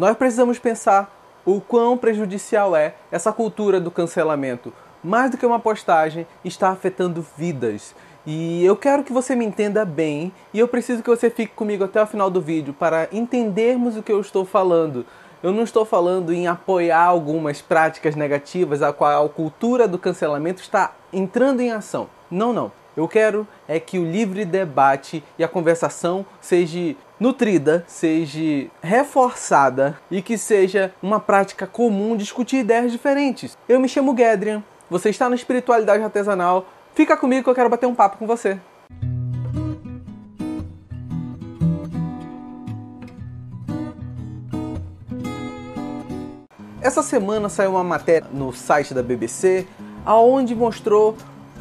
nós precisamos pensar o quão prejudicial é essa cultura do cancelamento. Mais do que uma postagem, está afetando vidas. E eu quero que você me entenda bem e eu preciso que você fique comigo até o final do vídeo para entendermos o que eu estou falando. Eu não estou falando em apoiar algumas práticas negativas a qual a cultura do cancelamento está entrando em ação. Não, não. Eu quero é que o livre debate e a conversação seja nutrida, seja reforçada e que seja uma prática comum discutir ideias diferentes. Eu me chamo Gedrian, você está na espiritualidade artesanal. Fica comigo que eu quero bater um papo com você. Essa semana saiu uma matéria no site da BBC aonde mostrou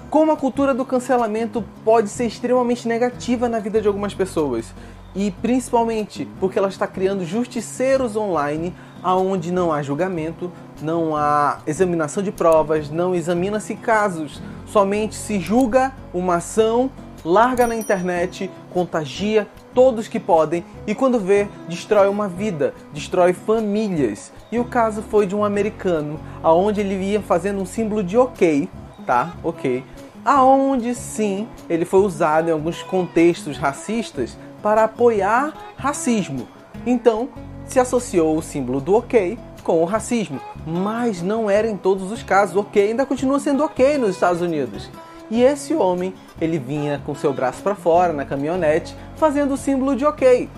como a cultura do cancelamento pode ser extremamente negativa na vida de algumas pessoas e principalmente porque ela está criando justiceiros online aonde não há julgamento, não há examinação de provas, não examina-se casos, somente se julga uma ação, larga na internet, contagia todos que podem e quando vê, destrói uma vida, destrói famílias. E o caso foi de um americano, aonde ele ia fazendo um símbolo de OK, tá? OK. Aonde sim, ele foi usado em alguns contextos racistas para apoiar racismo. Então, se associou o símbolo do OK com o racismo, mas não era em todos os casos. OK ainda continua sendo OK nos Estados Unidos. E esse homem, ele vinha com seu braço para fora na caminhonete, fazendo o símbolo de OK.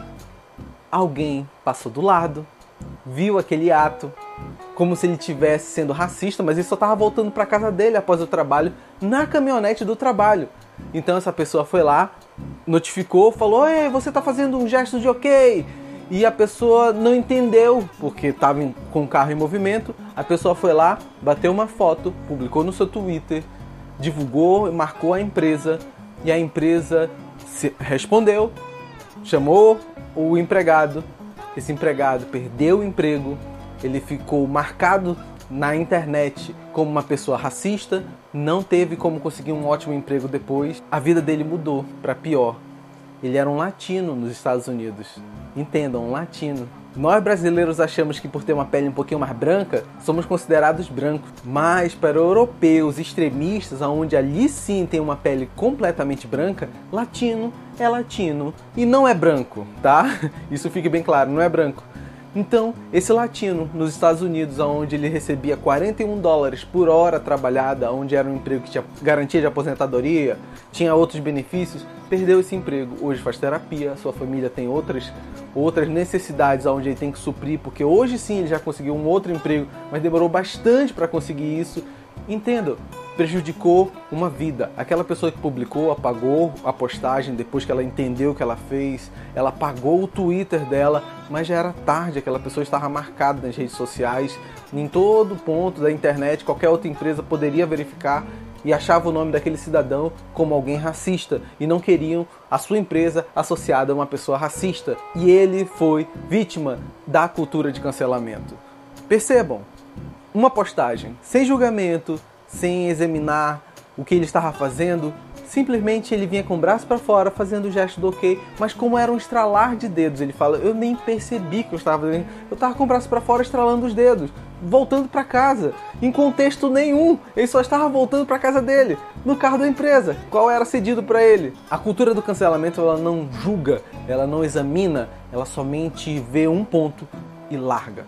Alguém passou do lado, viu aquele ato, como se ele tivesse sendo racista, mas ele só estava voltando para casa dele após o trabalho, na caminhonete do trabalho. Então essa pessoa foi lá, notificou, falou: Ei, você está fazendo um gesto de ok. E a pessoa não entendeu, porque estava com o carro em movimento. A pessoa foi lá, bateu uma foto, publicou no seu Twitter, divulgou, marcou a empresa. E a empresa respondeu, chamou o empregado. Esse empregado perdeu o emprego, ele ficou marcado na internet como uma pessoa racista, não teve como conseguir um ótimo emprego depois, a vida dele mudou para pior. Ele era um latino nos Estados Unidos. Entendam, um latino. Nós brasileiros achamos que por ter uma pele um pouquinho mais branca, somos considerados brancos. Mas para europeus extremistas, onde ali sim tem uma pele completamente branca, latino é latino e não é branco, tá? Isso fique bem claro, não é branco. Então, esse latino nos Estados Unidos, onde ele recebia 41 dólares por hora trabalhada, onde era um emprego que tinha garantia de aposentadoria, tinha outros benefícios, perdeu esse emprego. Hoje faz terapia, sua família tem outras outras necessidades onde ele tem que suprir, porque hoje sim ele já conseguiu um outro emprego, mas demorou bastante para conseguir isso. Entenda, prejudicou uma vida. Aquela pessoa que publicou apagou a postagem depois que ela entendeu o que ela fez, ela apagou o Twitter dela, mas já era tarde, aquela pessoa estava marcada nas redes sociais, em todo ponto da internet, qualquer outra empresa poderia verificar e achava o nome daquele cidadão como alguém racista e não queriam a sua empresa associada a uma pessoa racista. E ele foi vítima da cultura de cancelamento. Percebam, uma postagem sem julgamento, sem examinar o que ele estava fazendo, simplesmente ele vinha com o braço para fora fazendo o gesto do ok, mas como era um estralar de dedos, ele fala, eu nem percebi que eu estava fazendo, eu estava com o braço para fora estralando os dedos, voltando para casa, em contexto nenhum, ele só estava voltando para casa dele, no carro da empresa, qual era cedido para ele. A cultura do cancelamento ela não julga, ela não examina, ela somente vê um ponto e larga.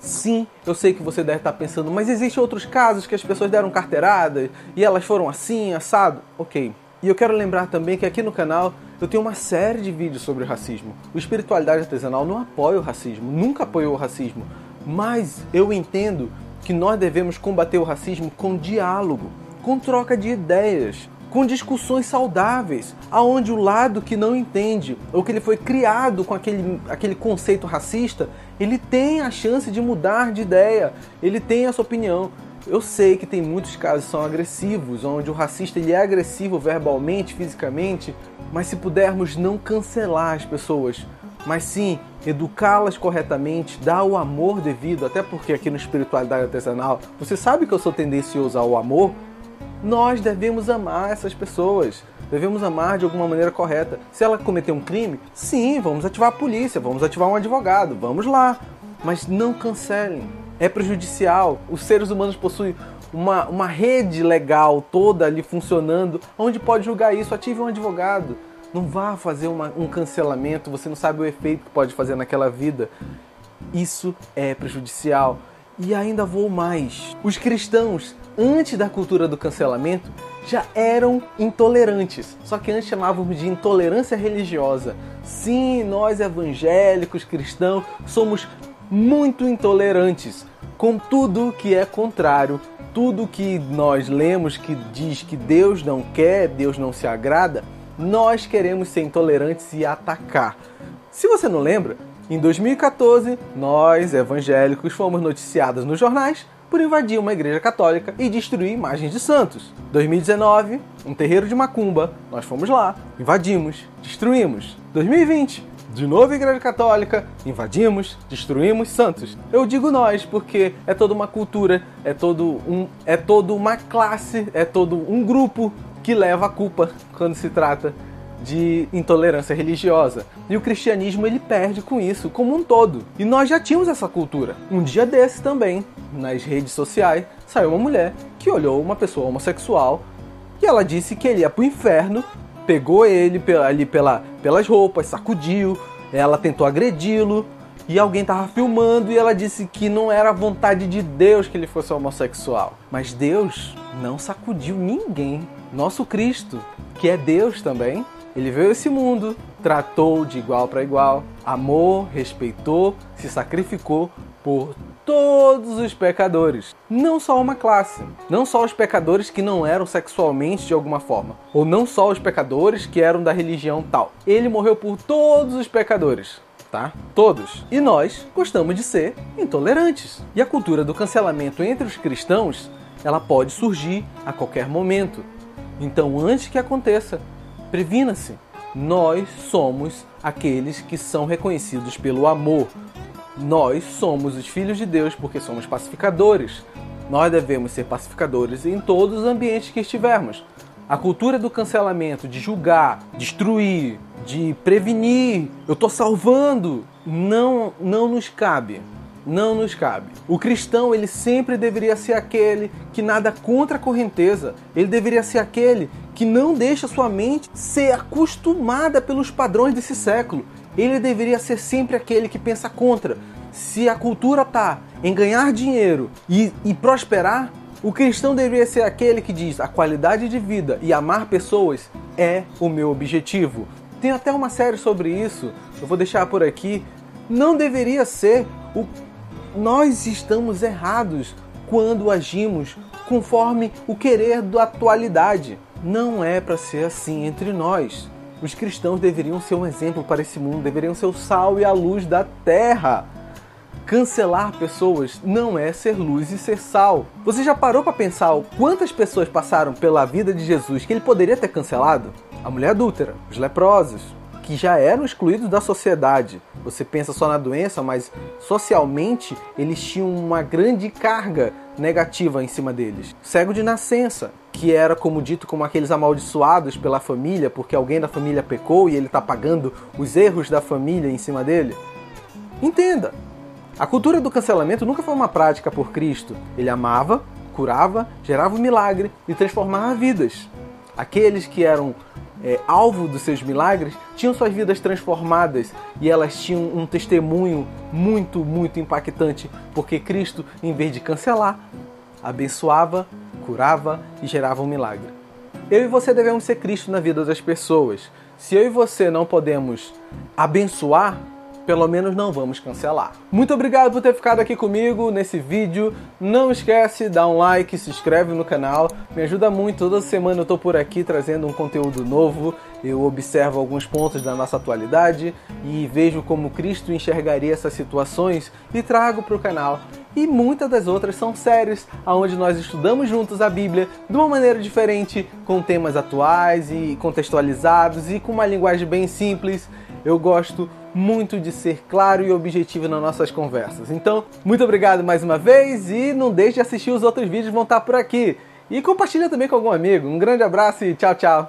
Sim, eu sei que você deve estar pensando, mas existem outros casos que as pessoas deram carteirada e elas foram assim, assado. Ok. E eu quero lembrar também que aqui no canal eu tenho uma série de vídeos sobre o racismo. O Espiritualidade Artesanal não apoia o racismo, nunca apoiou o racismo. Mas eu entendo que nós devemos combater o racismo com diálogo, com troca de ideias, com discussões saudáveis, aonde o lado que não entende ou que ele foi criado com aquele, aquele conceito racista, ele tem a chance de mudar de ideia, ele tem a sua opinião. Eu sei que tem muitos casos que são agressivos, onde o racista ele é agressivo verbalmente, fisicamente, mas se pudermos não cancelar as pessoas, mas sim educá-las corretamente, dar o amor devido, até porque aqui no espiritualidade artesanal, você sabe que eu sou tendencioso ao amor, nós devemos amar essas pessoas. Devemos amar de alguma maneira correta. Se ela cometer um crime, sim, vamos ativar a polícia, vamos ativar um advogado, vamos lá. mas não cancelem. É prejudicial. Os seres humanos possuem uma, uma rede legal toda ali funcionando, onde pode julgar isso. Ative um advogado. Não vá fazer uma, um cancelamento, você não sabe o efeito que pode fazer naquela vida. Isso é prejudicial. E ainda vou mais. Os cristãos, antes da cultura do cancelamento, já eram intolerantes. Só que antes chamávamos de intolerância religiosa. Sim, nós evangélicos cristãos somos muito intolerantes com tudo que é contrário, tudo que nós lemos que diz que Deus não quer, Deus não se agrada, nós queremos ser intolerantes e atacar. Se você não lembra, em 2014, nós, evangélicos, fomos noticiados nos jornais por invadir uma igreja católica e destruir imagens de santos. 2019, um terreiro de macumba, nós fomos lá, invadimos, destruímos. 2020, de novo igreja católica, invadimos, destruímos santos. Eu digo nós porque é toda uma cultura, é todo um, é toda uma classe, é todo um grupo que leva a culpa quando se trata de intolerância religiosa. E o cristianismo ele perde com isso como um todo. E nós já tínhamos essa cultura. Um dia desse também, nas redes sociais, saiu uma mulher que olhou uma pessoa homossexual e ela disse que ele ia pro inferno, pegou ele ali pela, pelas roupas, sacudiu, ela tentou agredi-lo e alguém estava filmando e ela disse que não era vontade de Deus que ele fosse homossexual. Mas Deus não sacudiu ninguém. Nosso Cristo, que é Deus também, ele veio a esse mundo, tratou de igual para igual, amou, respeitou, se sacrificou por todos os pecadores, não só uma classe, não só os pecadores que não eram sexualmente de alguma forma, ou não só os pecadores que eram da religião tal. Ele morreu por todos os pecadores. Tá? Todos. E nós gostamos de ser intolerantes. E a cultura do cancelamento entre os cristãos, ela pode surgir a qualquer momento. Então, antes que aconteça, Previna-se. Nós somos aqueles que são reconhecidos pelo amor. Nós somos os filhos de Deus porque somos pacificadores. Nós devemos ser pacificadores em todos os ambientes que estivermos. A cultura do cancelamento, de julgar, destruir, de prevenir, eu estou salvando, não, não nos cabe não nos cabe. O cristão, ele sempre deveria ser aquele que nada contra a correnteza. Ele deveria ser aquele que não deixa sua mente ser acostumada pelos padrões desse século. Ele deveria ser sempre aquele que pensa contra. Se a cultura tá em ganhar dinheiro e, e prosperar, o cristão deveria ser aquele que diz a qualidade de vida e amar pessoas é o meu objetivo. Tem até uma série sobre isso, eu vou deixar por aqui. Não deveria ser o nós estamos errados quando agimos conforme o querer da atualidade. Não é para ser assim entre nós. Os cristãos deveriam ser um exemplo para esse mundo, deveriam ser o sal e a luz da terra. Cancelar pessoas não é ser luz e ser sal. Você já parou para pensar quantas pessoas passaram pela vida de Jesus que ele poderia ter cancelado? A mulher adúltera, os leprosos, que já eram excluídos da sociedade. Você pensa só na doença, mas socialmente eles tinham uma grande carga negativa em cima deles. Cego de nascença, que era como dito como aqueles amaldiçoados pela família, porque alguém da família pecou e ele está pagando os erros da família em cima dele. Entenda, a cultura do cancelamento nunca foi uma prática por Cristo. Ele amava, curava, gerava um milagre e transformava vidas. Aqueles que eram é, alvo dos seus milagres tinham suas vidas transformadas e elas tinham um testemunho muito, muito impactante, porque Cristo, em vez de cancelar, abençoava, curava e gerava um milagre. Eu e você devemos ser Cristo na vida das pessoas. Se eu e você não podemos abençoar, pelo menos não vamos cancelar. Muito obrigado por ter ficado aqui comigo nesse vídeo. Não esquece, dá um like, se inscreve no canal, me ajuda muito. Toda semana eu tô por aqui trazendo um conteúdo novo. Eu observo alguns pontos da nossa atualidade e vejo como Cristo enxergaria essas situações e trago para o canal. E muitas das outras são séries onde nós estudamos juntos a Bíblia de uma maneira diferente, com temas atuais e contextualizados e com uma linguagem bem simples. Eu gosto muito de ser claro e objetivo nas nossas conversas. Então, muito obrigado mais uma vez e não deixe de assistir os outros vídeos, vão estar por aqui. E compartilha também com algum amigo. Um grande abraço e tchau, tchau.